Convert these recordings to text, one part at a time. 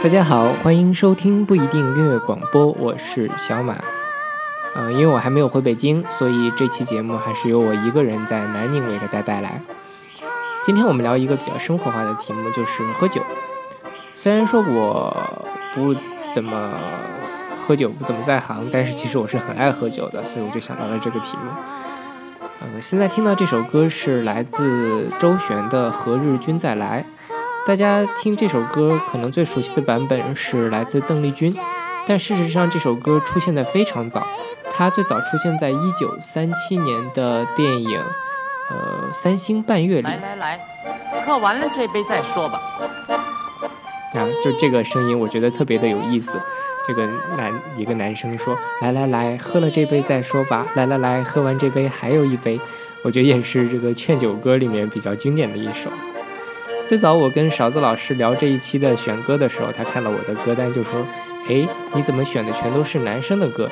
大家好，欢迎收听不一定音乐广播，我是小马。呃，因为我还没有回北京，所以这期节目还是由我一个人在南宁为大家带来。今天我们聊一个比较生活化的题目，就是喝酒。虽然说我不怎么喝酒，不怎么在行，但是其实我是很爱喝酒的，所以我就想到了这个题目。呃，现在听到这首歌是来自周璇的《何日君再来》。大家听这首歌，可能最熟悉的版本是来自邓丽君，但事实上这首歌出现的非常早，它最早出现在一九三七年的电影《呃三星半月》里。来来来，喝完了这杯再说吧。啊，就这个声音，我觉得特别的有意思。这个男一个男生说：“来来来，喝了这杯再说吧。来来来，喝完这杯还有一杯。”我觉得也是这个劝酒歌里面比较经典的一首。最早我跟勺子老师聊这一期的选歌的时候，他看了我的歌单就说：“哎，你怎么选的全都是男生的歌？”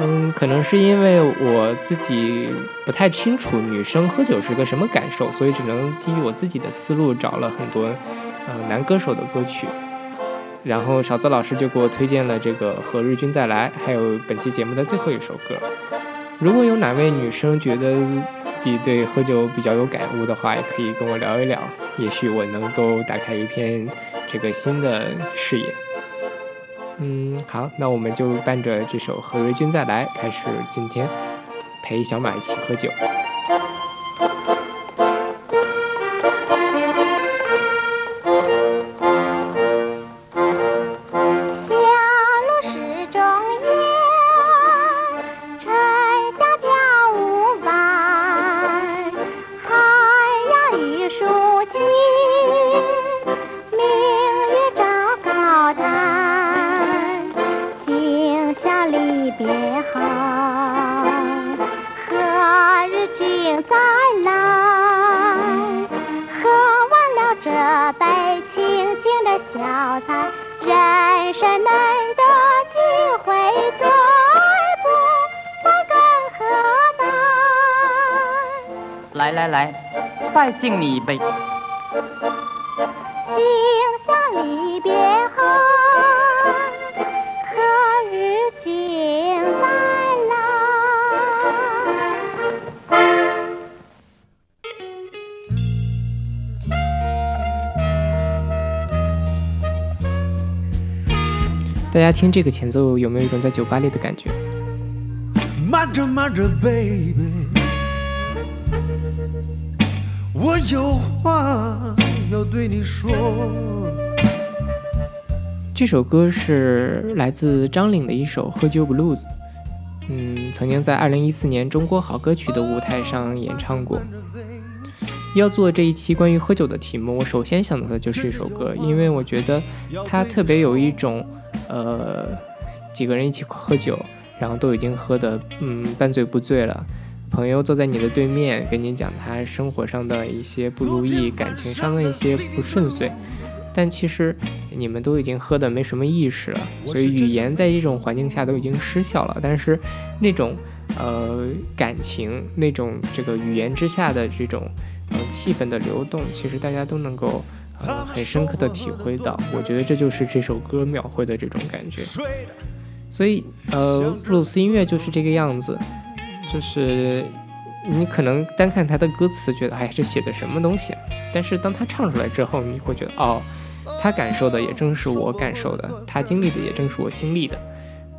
嗯，可能是因为我自己不太清楚女生喝酒是个什么感受，所以只能基于我自己的思路找了很多呃男歌手的歌曲。然后勺子老师就给我推荐了这个《何日君再来》，还有本期节目的最后一首歌。如果有哪位女生觉得自己对喝酒比较有感悟的话，也可以跟我聊一聊，也许我能够打开一片这个新的视野。嗯，好，那我们就伴着这首《何为君再来》开始今天陪小马一起喝酒。再敬你一杯。今宵离别后，何日君再来？大家听这个前奏，有没有一种在酒吧里的感觉？慢着慢着，baby。我有话要对你说。这首歌是来自张岭的一首《喝酒 blues》，嗯，曾经在二零一四年中国好歌曲的舞台上演唱过。要做这一期关于喝酒的题目，我首先想到的就是这首歌，因为我觉得它特别有一种，呃，几个人一起喝酒，然后都已经喝得嗯半醉不醉了。朋友坐在你的对面，跟你讲他生活上的一些不如意，感情上的一些不顺遂，但其实你们都已经喝的没什么意识了，所以语言在这种环境下都已经失效了。但是那种呃感情，那种这个语言之下的这种呃气氛的流动，其实大家都能够呃很深刻的体会到。我觉得这就是这首歌描绘的这种感觉。所以呃布鲁斯音乐就是这个样子。就是你可能单看他的歌词，觉得哎，这写的什么东西？但是当他唱出来之后，你会觉得哦，他感受的也正是我感受的，他经历的也正是我经历的。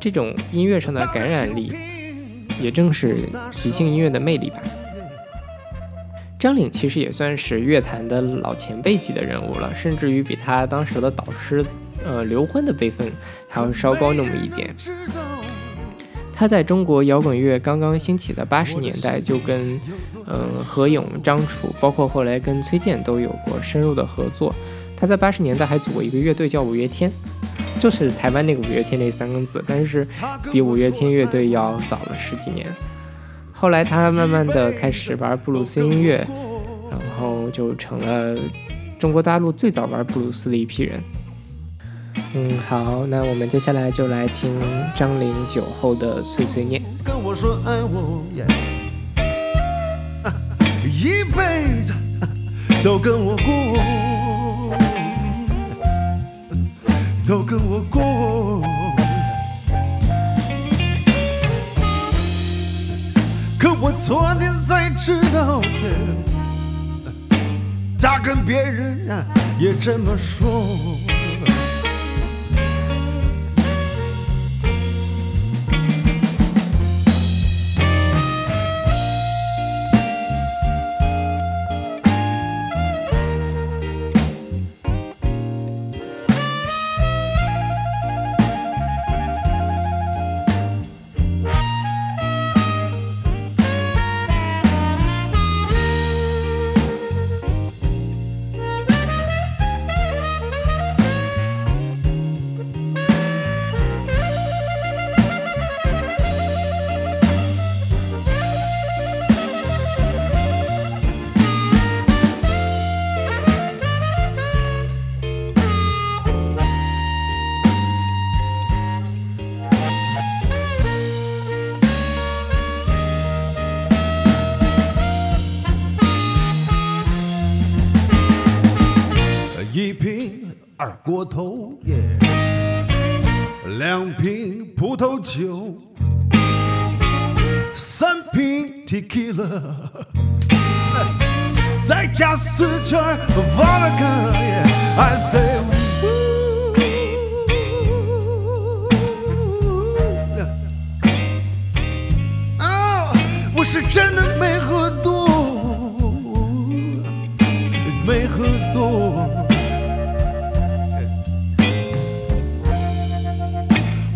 这种音乐上的感染力，也正是即兴音乐的魅力吧。张岭其实也算是乐坛的老前辈级的人物了，甚至于比他当时的导师，呃，刘欢的辈分还要稍高那么一点。他在中国摇滚乐刚刚兴起的八十年代，就跟，嗯，何勇、张楚，包括后来跟崔健都有过深入的合作。他在八十年代还组过一个乐队叫五月天，就是台湾那个五月天那三个字，但是比五月天乐队要早了十几年。后来他慢慢的开始玩布鲁斯音乐，然后就成了中国大陆最早玩布鲁斯的一批人。嗯，好，那我们接下来就来听张玲酒后的碎碎念。跟我说爱我，一辈子都跟我过，都跟我过。可我昨天才知道，他跟别人啊也这么说。头，耶，两瓶葡萄酒，三瓶 tequila，再加四圈 vodka，耶，I say。啊，我是真的没喝多，没喝多。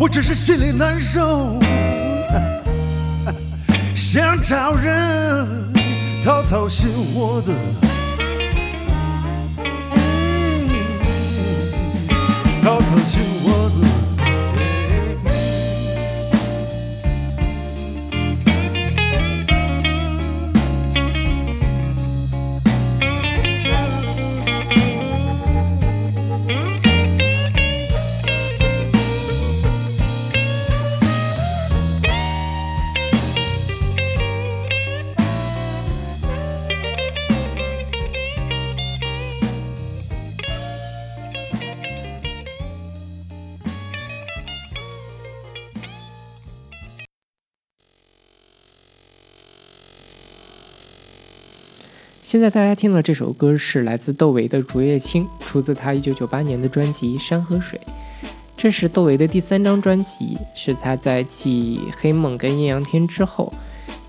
我只是心里难受，想找人掏掏心窝子，掏掏心窝子。现在大家听到这首歌是来自窦唯的《竹叶青》，出自他1998年的专辑《山和水》。这是窦唯的第三张专辑，是他在继《黑梦》跟《艳阳天》之后，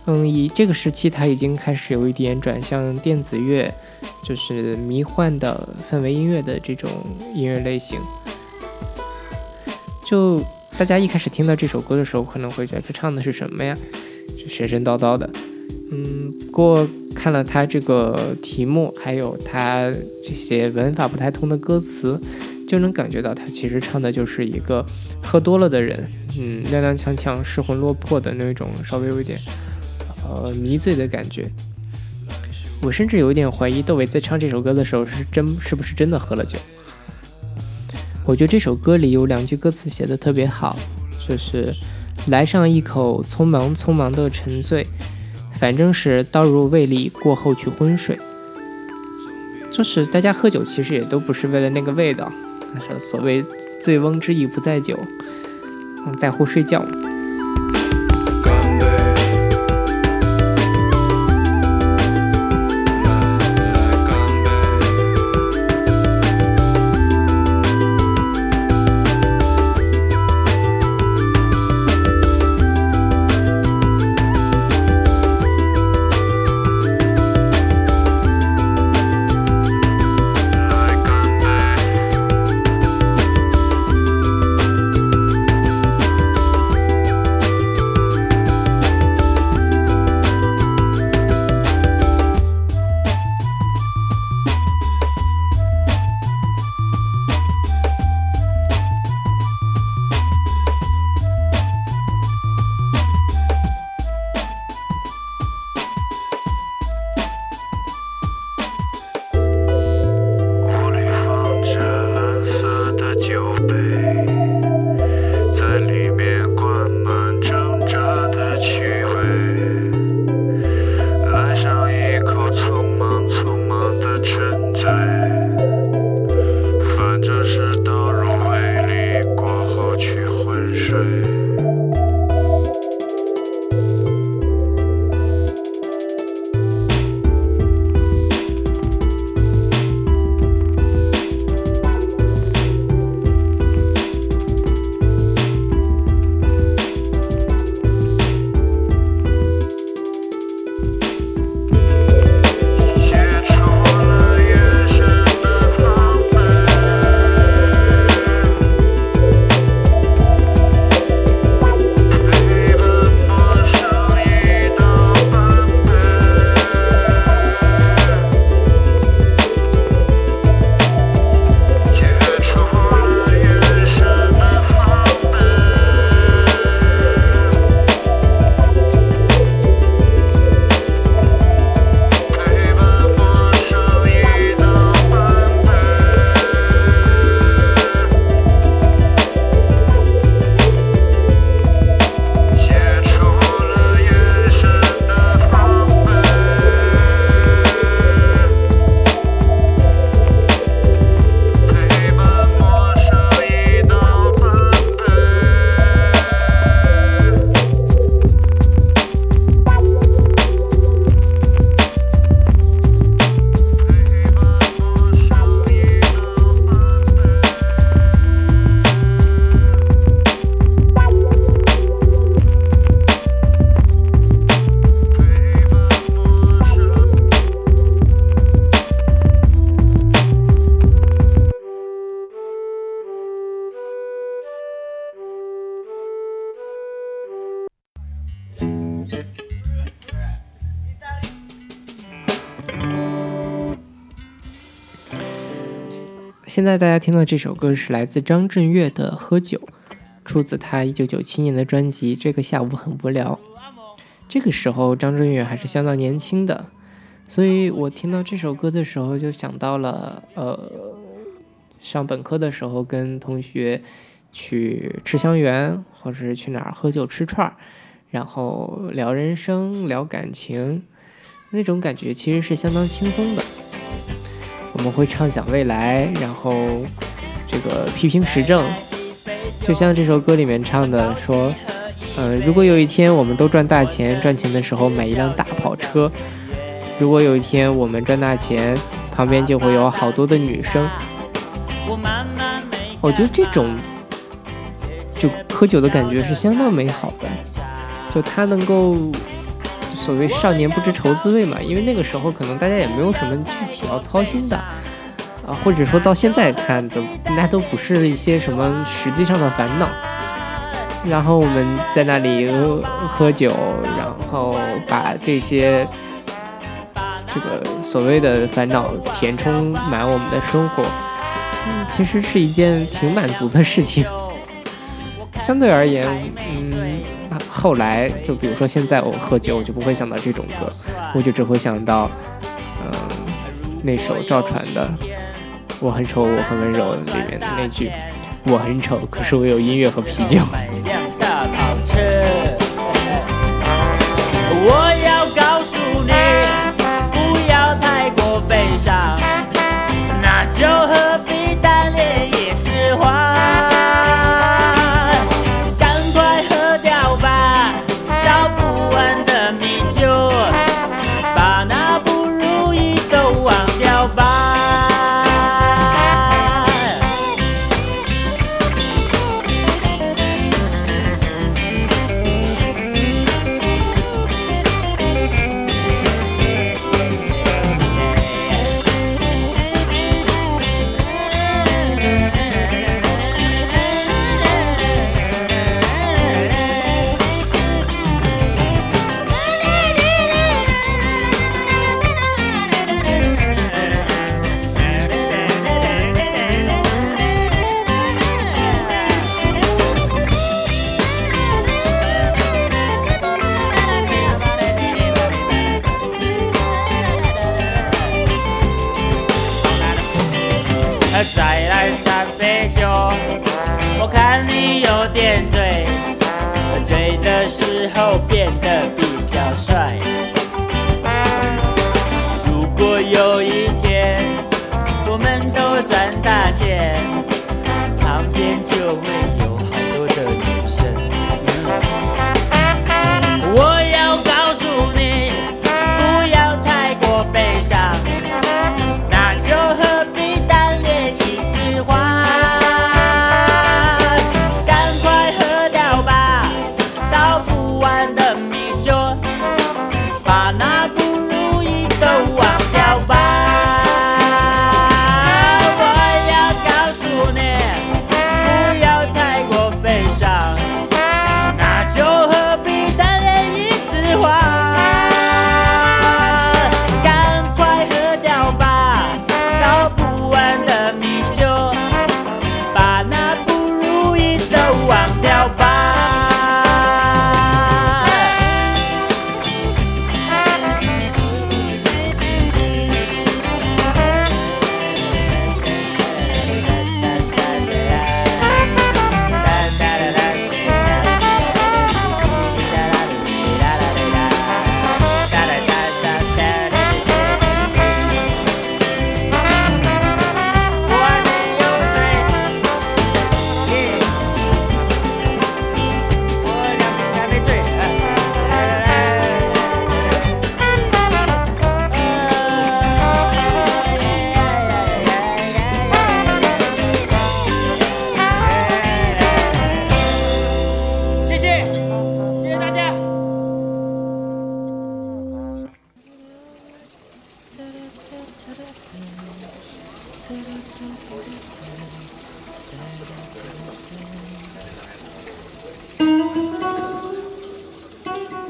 嗯，以这个时期他已经开始有一点转向电子乐，就是迷幻的氛围音乐的这种音乐类型。就大家一开始听到这首歌的时候，可能会觉得这唱的是什么呀？就神神叨叨的。嗯，不过看了他这个题目，还有他这些文法不太通的歌词，就能感觉到他其实唱的就是一个喝多了的人，嗯，踉踉跄跄、失魂落魄的那种，稍微有一点呃迷醉的感觉。我甚至有一点怀疑窦唯在唱这首歌的时候是真是不是真的喝了酒。我觉得这首歌里有两句歌词写的特别好，就是来上一口匆忙匆忙的沉醉。反正是倒入胃里过后去昏睡，就是大家喝酒其实也都不是为了那个味道，是所谓醉翁之意不在酒，在乎睡觉。现在大家听到这首歌是来自张震岳的《喝酒》，出自他一九九七年的专辑《这个下午很无聊》。这个时候张震岳还是相当年轻的，所以我听到这首歌的时候就想到了，呃，上本科的时候跟同学去吃香园，或者是去哪儿喝酒吃串儿，然后聊人生、聊感情，那种感觉其实是相当轻松的。我们会畅想未来，然后这个批评时政，就像这首歌里面唱的说。嗯，如果有一天我们都赚大钱，赚钱的时候买一辆大跑车；如果有一天我们赚大钱，旁边就会有好多的女生。我觉得这种就喝酒的感觉是相当美好的，就他能够所谓少年不知愁滋味嘛，因为那个时候可能大家也没有什么具体要操心的啊，或者说到现在看，就那都不是一些什么实际上的烦恼。然后我们在那里喝酒，然后把这些这个所谓的烦恼填充满我们的生活，嗯，其实是一件挺满足的事情。相对而言，嗯，后来就比如说现在我喝酒，我就不会想到这种歌，我就只会想到，嗯，那首赵传的《我很丑我很温柔》里面的那句。我很丑，可是我有音乐和啤酒。我要告诉你，不要太过悲伤，那就何必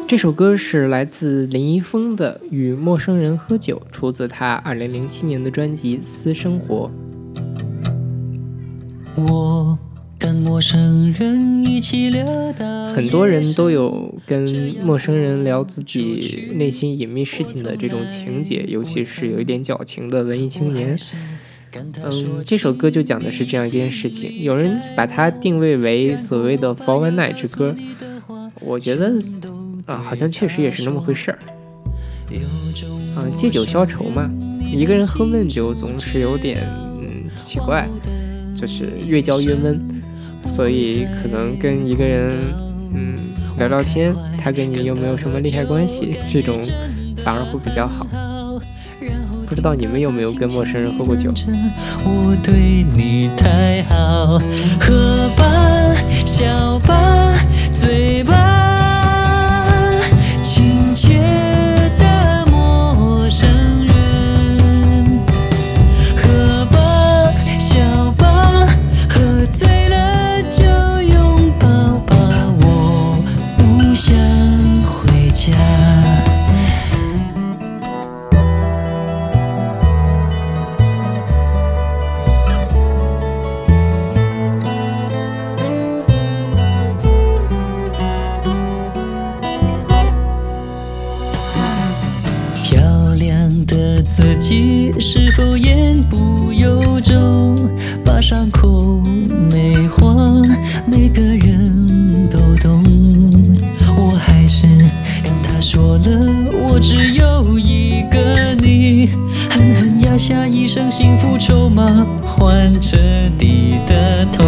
这首歌是来自林一峰的《与陌生人喝酒》，出自他2007年的专辑《私生活》。我跟陌生人一起聊到很多人都有跟陌生人聊自己内心隐秘事情的这种情节，尤其是有一点矫情的文艺青年。嗯，这首歌就讲的是这样一件事情。有人把它定位为所谓的“防 night 之歌”，我觉得啊，好像确实也是那么回事儿。啊，借酒消愁嘛，一个人喝闷酒总是有点嗯奇怪，就是越嚼越闷，所以可能跟一个人嗯聊聊天，他跟你又没有什么利害关系，这种反而会比较好。不知道你们有没有跟陌生人喝过酒？我对你太好，喝吧，笑吧，醉吧，一身幸福筹码，换彻底的痛。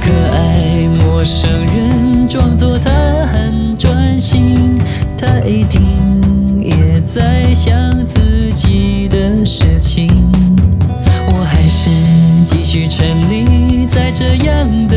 可爱陌生人，装作他很专心，他一定也在想自己的事情。我还是继续沉溺在这样的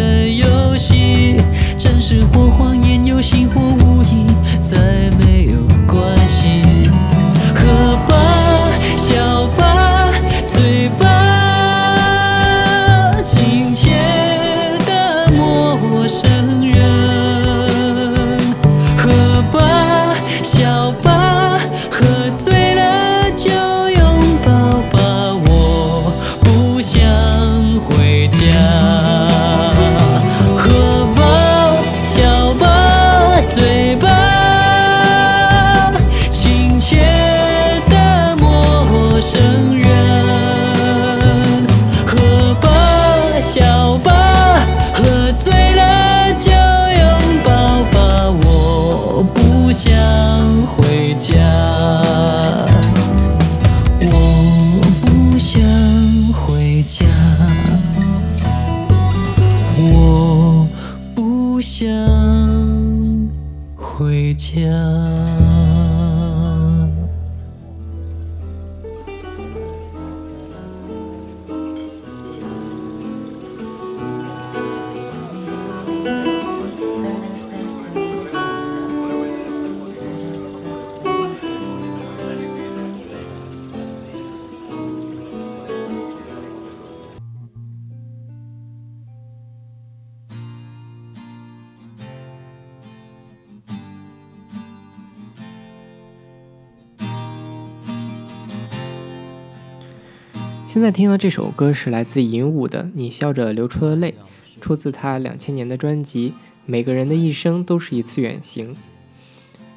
现在听到这首歌是来自尹武的《你笑着流出了泪》，出自他两千年的专辑《每个人的一生都是一次远行》。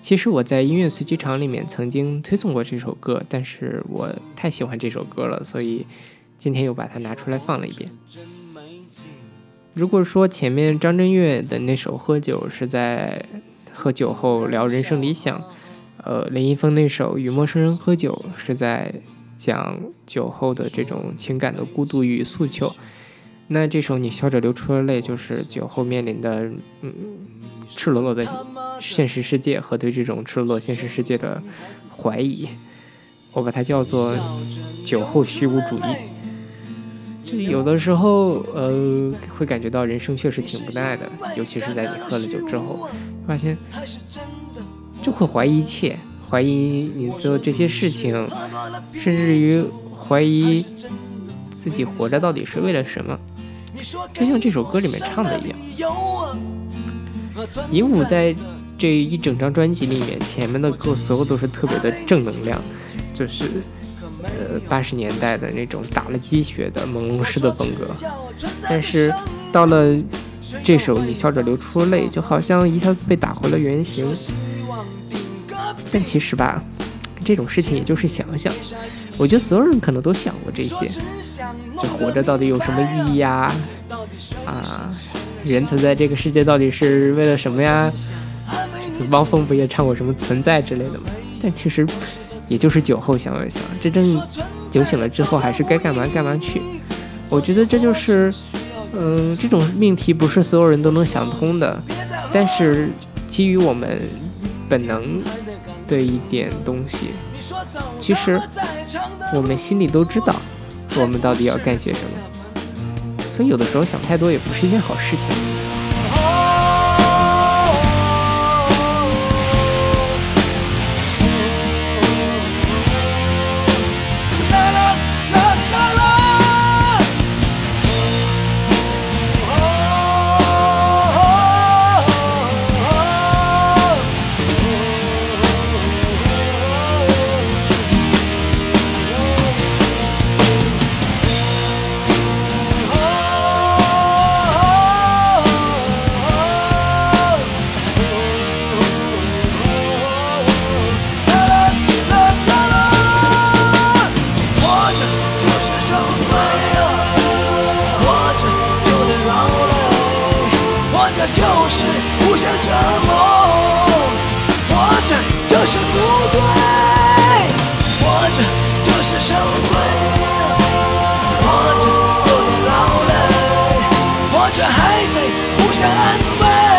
其实我在音乐随机场里面曾经推送过这首歌，但是我太喜欢这首歌了，所以今天又把它拿出来放了一遍。如果说前面张震岳的那首《喝酒》是在喝酒后聊人生理想，呃，林一峰那首《与陌生人喝酒》是在讲酒后的这种情感的孤独与诉求。那这首《你笑着流出了泪》就是酒后面临的，嗯，赤裸裸的现实世界和对这种赤裸裸现实世界的怀疑。我把它叫做酒后虚无主义。就有的时候，呃，会感觉到人生确实挺无奈的，尤其是在你喝了酒之后，发现就会怀疑一切，怀疑你做这些事情，甚至于怀疑自己活着到底是为了什么。就像这首歌里面唱的一样，尹武在这一整张专辑里面，前面的歌所有都是特别的正能量，就是呃八十年代的那种打了鸡血的朦胧式的风格。但是到了这首《你笑着流出泪》，就好像一下子被打回了原形。但其实吧，这种事情也就是想想，我觉得所有人可能都想过这些：这活着到底有什么意义呀？啊，人存在这个世界到底是为了什么呀？汪峰不也唱过什么“存在”之类的吗？但其实也就是酒后想一想，真正酒醒了之后，还是该干嘛干嘛去。我觉得这就是，嗯，这种命题不是所有人都能想通的，但是基于我们本能的一点东西，其实我们心里都知道，我们到底要干些什么。所以有的时候想太多也不是一件好事情。But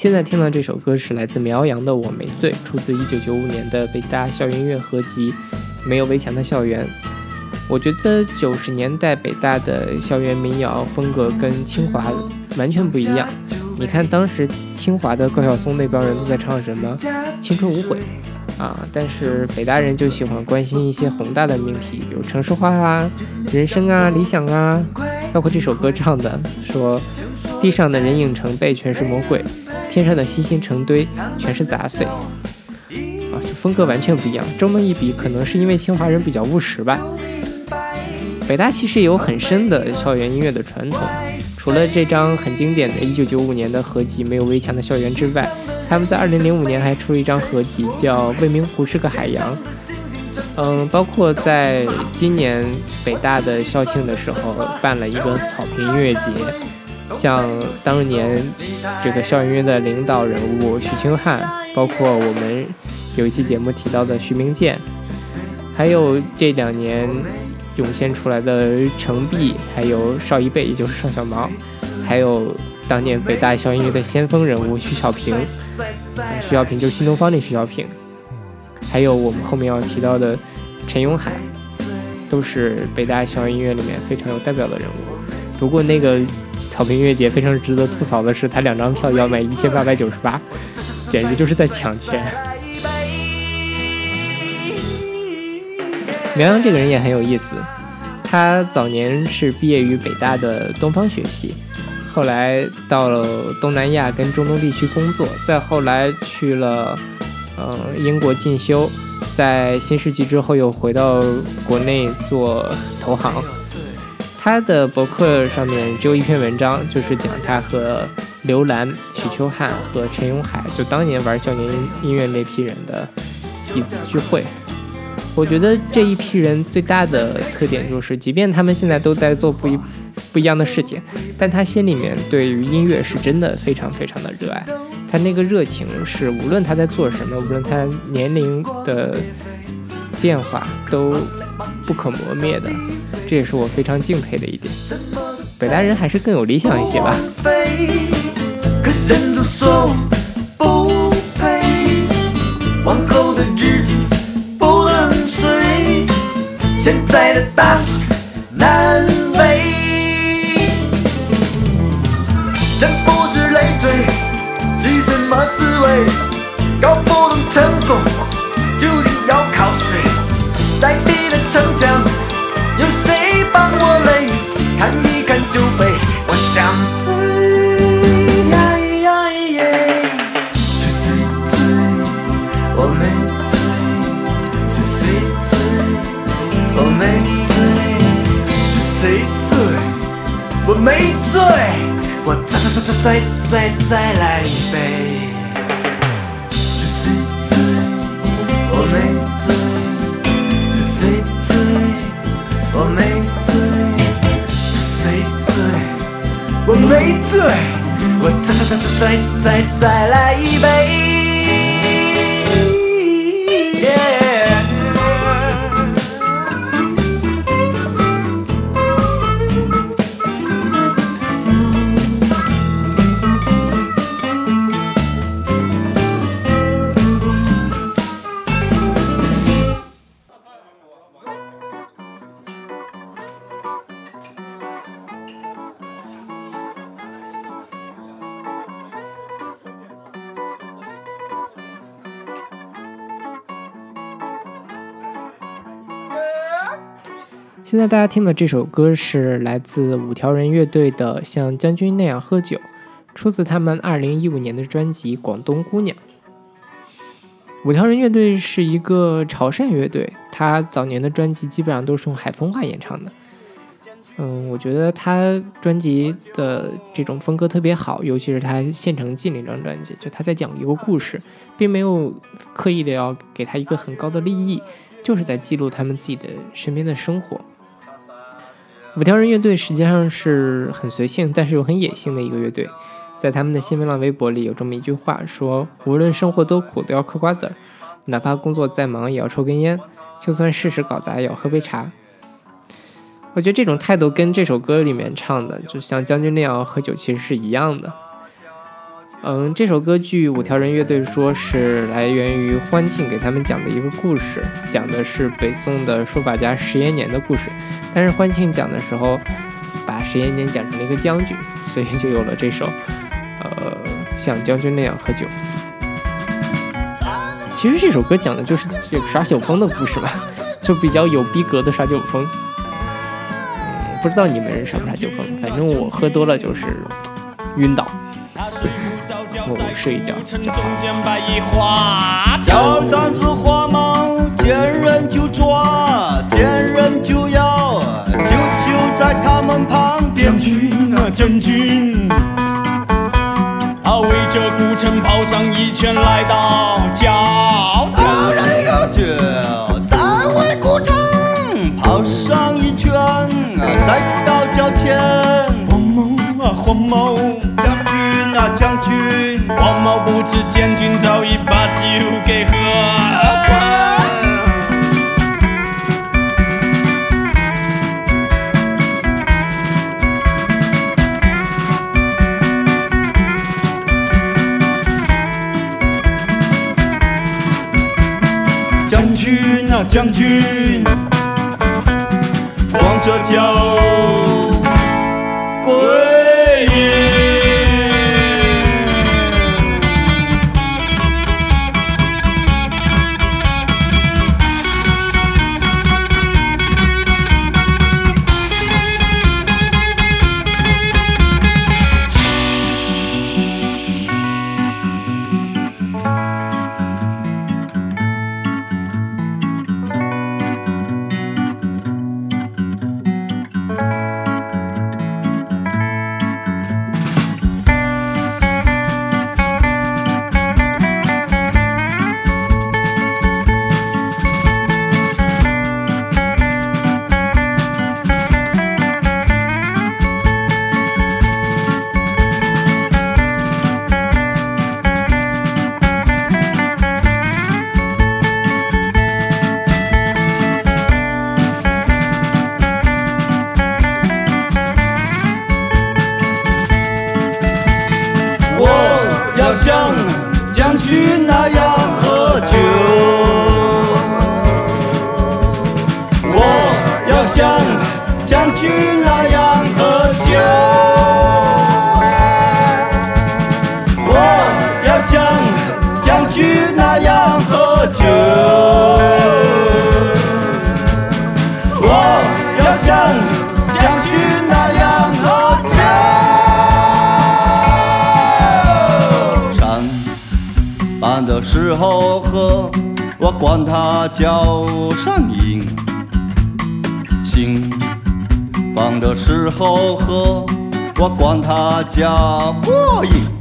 现在听到这首歌是来自苗阳的《我没醉》，出自1995年的北大校园音乐合集《没有围墙的校园》。我觉得九十年代北大的校园民谣风格跟清华完全不一样。你看当时清华的高晓松那帮人都在唱什么青春无悔啊，但是北大人就喜欢关心一些宏大的命题，比如城市化啊、人生啊、理想啊，包括这首歌唱的说地上的人影成倍全是魔鬼。天上的星星成堆，全是杂碎，啊，就风格完全不一样。这么一比，可能是因为清华人比较务实吧。北大其实也有很深的校园音乐的传统，除了这张很经典的1995年的合集《没有围墙的校园》之外，他们在2005年还出了一张合集，叫《未名湖是个海洋》。嗯，包括在今年北大的校庆的时候，办了一个草坪音乐节。像当年这个校园音乐的领导人物许清汉，包括我们有一期节目提到的徐明建，还有这两年涌现出来的程璧，还有邵一贝，也就是邵小毛，还有当年北大校音乐的先锋人物徐小平，徐小平就是新东方那徐小平，还有我们后面要提到的陈永海，都是北大校园音乐里面非常有代表的人物。不过那个。草坪音乐节非常值得吐槽的是，他两张票要卖一千八百九十八，简直就是在抢钱。苗阳这个人也很有意思，他早年是毕业于北大的东方学系，后来到了东南亚跟中东地区工作，再后来去了呃英国进修，在新世纪之后又回到国内做投行。他的博客上面只有一篇文章，就是讲他和刘兰、许秋汉和陈永海就当年玩校园音乐那批人的一次聚会。我觉得这一批人最大的特点就是，即便他们现在都在做不一不一样的事情，但他心里面对于音乐是真的非常非常的热爱。他那个热情是无论他在做什么，无论他年龄的变化都不可磨灭的。这也是我非常敬佩的一点。北大人还是更有理想一些吧。可人都说我不配，往后的日子不能睡，现在的大事难为，真不知累赘是什么滋味，搞不懂成功没醉。我再再再再再再来一杯。追谁追？我没醉。追谁追？我没醉，是谁醉？我没醉，我再再再再再再来一杯。现在大家听的这首歌是来自五条人乐队的《像将军那样喝酒》，出自他们二零一五年的专辑《广东姑娘》。五条人乐队是一个潮汕乐队，他早年的专辑基本上都是用海风话演唱的。嗯，我觉得他专辑的这种风格特别好，尤其是他《县城记》那张专辑，就他在讲一个故事，并没有刻意的要给他一个很高的利益，就是在记录他们自己的身边的生活。五条人乐队实际上是很随性，但是又很野性的一个乐队。在他们的新新浪微博里有这么一句话，说无论生活多苦都要嗑瓜子儿，哪怕工作再忙也要抽根烟，就算事事搞砸也要喝杯茶。我觉得这种态度跟这首歌里面唱的，就像将军那样喝酒，其实是一样的。嗯，这首歌据五条人乐队说是来源于欢庆给他们讲的一个故事，讲的是北宋的书法家石延年的故事。但是欢庆讲的时候，把石延年讲成了一个将军，所以就有了这首，呃，像将军那样喝酒。其实这首歌讲的就是这个耍酒疯的故事吧，就比较有逼格的耍酒疯。不知道你们耍不耍酒疯，反正我喝多了就是晕倒。我睡一觉。叫三字花猫，见人就抓，见人就咬，就就在他们旁边。将军啊将军，他围着古城跑上一圈来到郊。叫人高叫，再回古城跑上一圈，再到郊前。黄毛啊黄毛。不知将军早已把酒给喝光。将军啊将军，光着脚。将时候喝，我管它叫上瘾；心放的时候喝，我管它叫过瘾。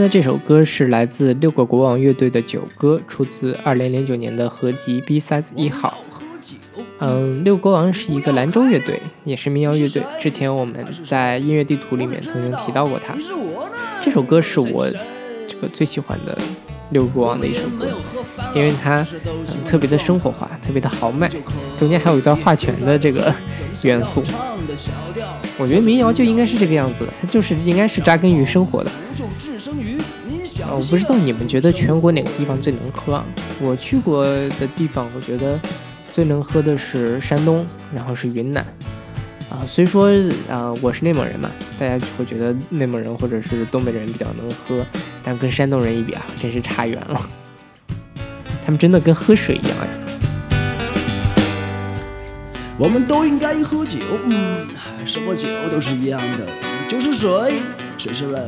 现在这首歌是来自六个国王乐队的《酒歌》，出自2009年的合集《Besides 一号》。嗯，六国王是一个兰州乐队，也是民谣乐队。之前我们在音乐地图里面曾经提到过它。这首歌是我这个最喜欢的六国王的一首歌，因为它、特别的生活化，特别的豪迈，中间还有一段画拳的这个 元素。我觉得民谣就应该是这个样子的，它就是应该是扎根于生活的。啊，我不知道你们觉得全国哪个地方最能喝啊？我去过的地方，我觉得最能喝的是山东，然后是云南。啊，虽说啊我是内蒙人嘛，大家会觉得内蒙人或者是东北人比较能喝，但跟山东人一比啊，真是差远了。他们真的跟喝水一样呀。我们都应该喝酒，嗯，什么酒都是一样的，酒是水，水是泪。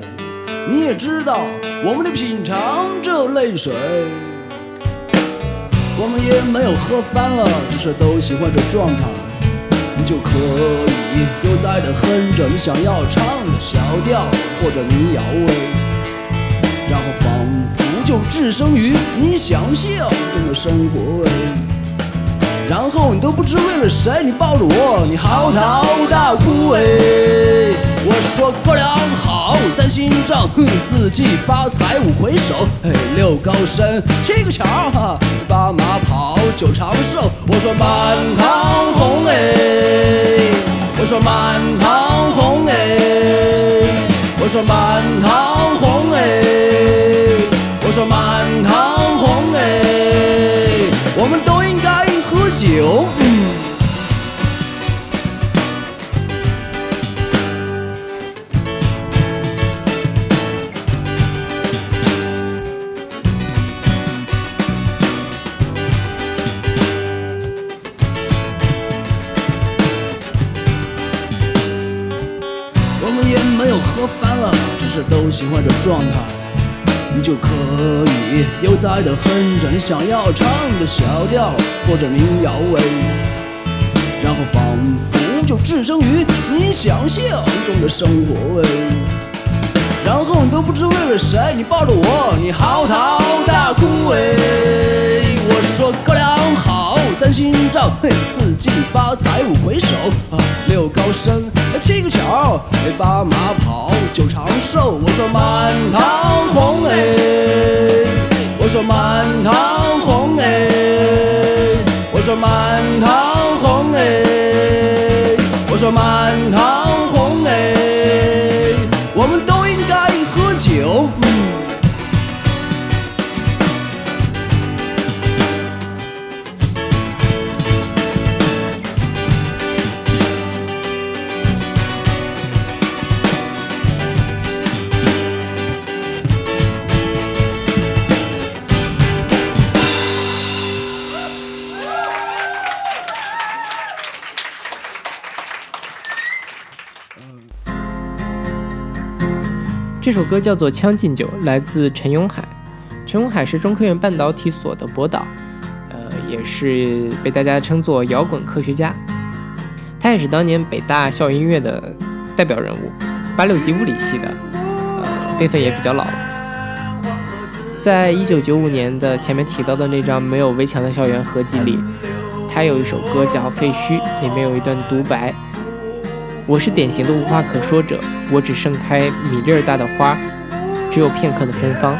你也知道，我们得品尝这泪水。我们也没有喝翻了，只是都喜欢这状态，你就可以悠哉地哼着你想要唱的小调或者民谣味，然后仿佛就置身于你想象中的生活味。然后你都不知为了谁，你抱着我，你嚎啕大哭哎！我说哥俩好，三星照，哼，四季发财五回首，嘿，六高升，七个巧，哈，八马跑，九长寿。我说满堂红哎，我说满堂红哎，我说满堂红哎，我说满堂红哎，我们都应该喝酒。都喜欢这状态。你就可以悠哉地哼着你想要唱的小调或者民谣味，然后仿佛就置身于你想象中的生活味。然后你都不知为了谁，你抱着我，你嚎啕大哭哎！我说哥俩好，三星照，嘿，四季发财五回首啊，六高升，七个巧，哎，八马跑，九长寿。我说满堂红哎，我说满堂红哎，我说满堂红哎，我说满堂这首歌叫做《将进酒》，来自陈永海。陈永海是中科院半导体所的博导，呃，也是被大家称作摇滚科学家。他也是当年北大校音乐的代表人物，八六级物理系的，呃，辈分也比较老了。在一九九五年的前面提到的那张没有围墙的校园合集里，他有一首歌叫《废墟》，里面有一段独白：“我是典型的无话可说者，我只盛开米粒儿大的花，只有片刻的芬芳。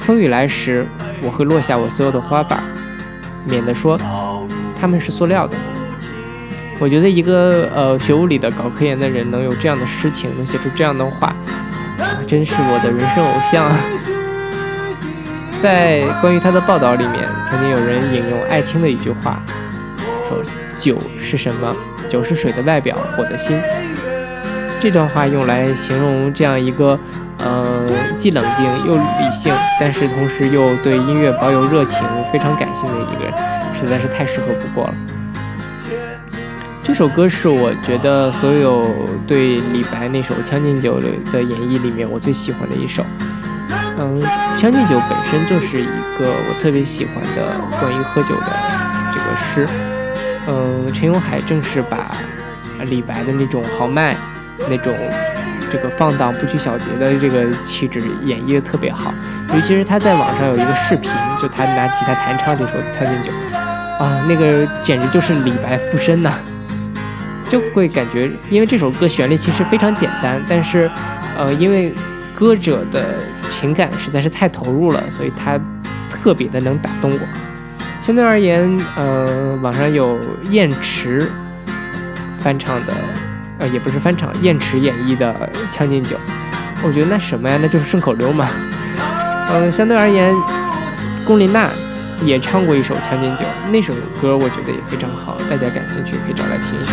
风雨来时，我会落下我所有的花瓣，免得说它们是塑料的。”我觉得一个呃学物理的、搞科研的人能有这样的诗情，能写出这样的话，真是我的人生偶像啊！在关于他的报道里面，曾经有人引用艾青的一句话，说：“酒是什么？酒是水的外表，火的心。”这段话用来形容这样一个，呃，既冷静又理性，但是同时又对音乐保有热情、非常感性的一个人，实在是太适合不过了。这首歌是我觉得所有对李白那首《将进酒》的演绎里面我最喜欢的一首。嗯，《将进酒》本身就是一个我特别喜欢的关于喝酒的这个诗。嗯，陈永海正是把李白的那种豪迈、那种这个放荡不拘小节的这个气质演绎的特别好。尤其是他在网上有一个视频，就他拿吉他弹唱这首《将进酒》，啊，那个简直就是李白附身呐！就会感觉，因为这首歌旋律其实非常简单，但是，呃，因为歌者的情感实在是太投入了，所以他特别的能打动我。相对而言，呃，网上有燕池翻唱的，呃，也不是翻唱，燕池演绎的《将进酒》，我觉得那什么呀，那就是顺口溜嘛。嗯，相对而言，龚琳娜。也唱过一首《将进酒》，那首歌我觉得也非常好，大家感兴趣可以找来听一下。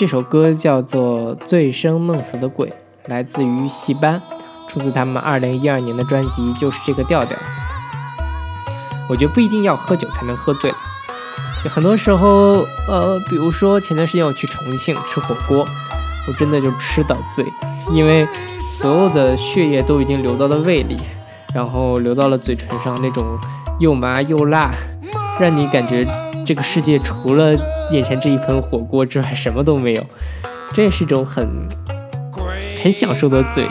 这首歌叫做《醉生梦死的鬼》，来自于戏班，出自他们二零一二年的专辑，就是这个调调。我觉得不一定要喝酒才能喝醉了，有很多时候，呃，比如说前段时间我去重庆吃火锅，我真的就吃到醉，因为所有的血液都已经流到了胃里，然后流到了嘴唇上，那种又麻又辣，让你感觉这个世界除了眼前这一盆火锅之外什么都没有，这也是一种很很享受的醉。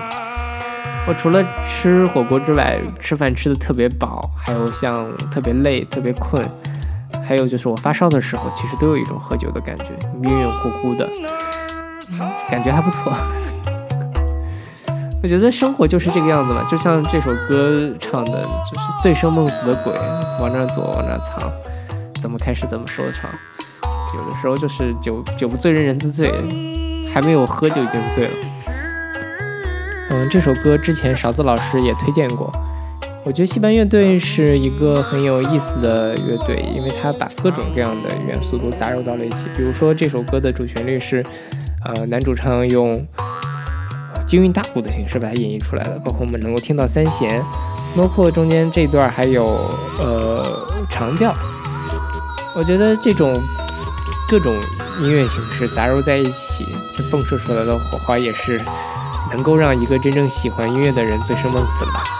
我除了吃火锅之外，吃饭吃的特别饱，还有像特别累、特别困，还有就是我发烧的时候，其实都有一种喝酒的感觉，晕晕乎乎的，感觉还不错。我觉得生活就是这个样子嘛，就像这首歌唱的，就是醉生梦死的鬼，往哪躲往哪藏，怎么开始怎么收场。有的时候就是酒酒不醉人人自醉，还没有喝就已经醉了。嗯，这首歌之前勺子老师也推荐过。我觉得戏班乐队是一个很有意思的乐队，因为它把各种各样的元素都杂糅到了一起。比如说这首歌的主旋律是，呃，男主唱用京韵大鼓的形式把它演绎出来的，包括我们能够听到三弦，包括中间这段还有呃长调。我觉得这种各种音乐形式杂糅在一起，就迸射出来的火花也是。能够让一个真正喜欢音乐的人醉生梦死吧。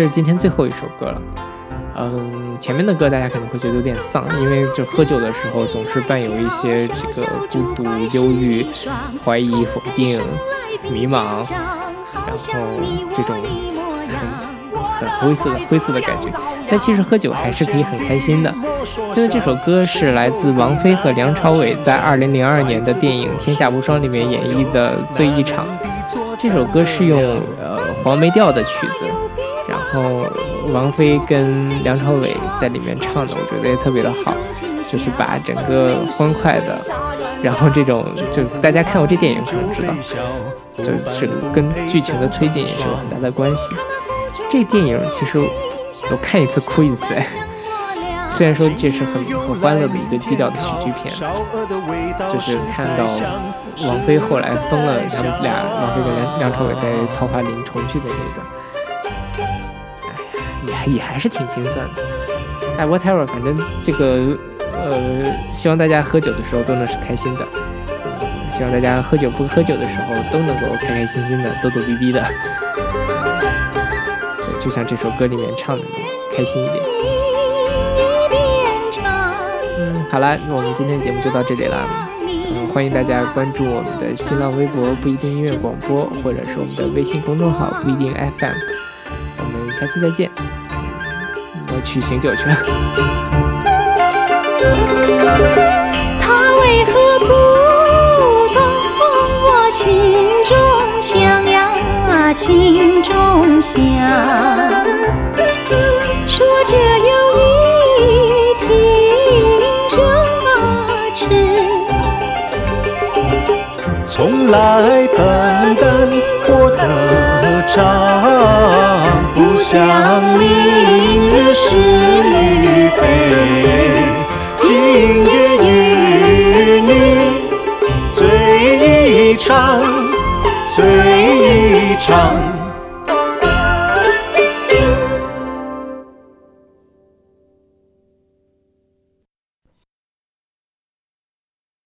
这是今天最后一首歌了。嗯，前面的歌大家可能会觉得有点丧，因为就喝酒的时候总是伴有一些这个孤独、忧郁、怀疑、否定、迷茫，然后这种很很灰色的灰色的感觉。但其实喝酒还是可以很开心的。现在这首歌是来自王菲和梁朝伟在2002年的电影《天下无双》里面演绎的《醉一场》。这首歌是用呃黄梅调的曲子，然后王菲跟梁朝伟在里面唱的，我觉得也特别的好，就是把整个欢快的，然后这种就大家看过这电影可能知道，就是跟剧情的推进也是有很大的关系。这电影其实我看一次哭一次哎。虽然说这是很很欢乐的一个基调的喜剧片，就是看到王菲后来疯了，他们俩王菲跟梁梁朝伟在桃花林重聚的那一段，也还是挺心酸的。哎，whatever，反正这个呃，希望大家喝酒的时候都能是开心的，希望大家喝酒不喝酒的时候都能够开开心心的、逗逗逼逼的，对，就像这首歌里面唱的，开心一点。好了，那我们今天节目就到这里了。嗯，欢迎大家关注我们的新浪微博不一定音乐广播，或者是我们的微信公众号不一定 FM。我们下次再见。我去醒酒去了。他为何不懂我心中想呀，心中想？说这有一听着痴，从来笨笨活得长，不想明日是与非。今夜与你醉一场，醉一场。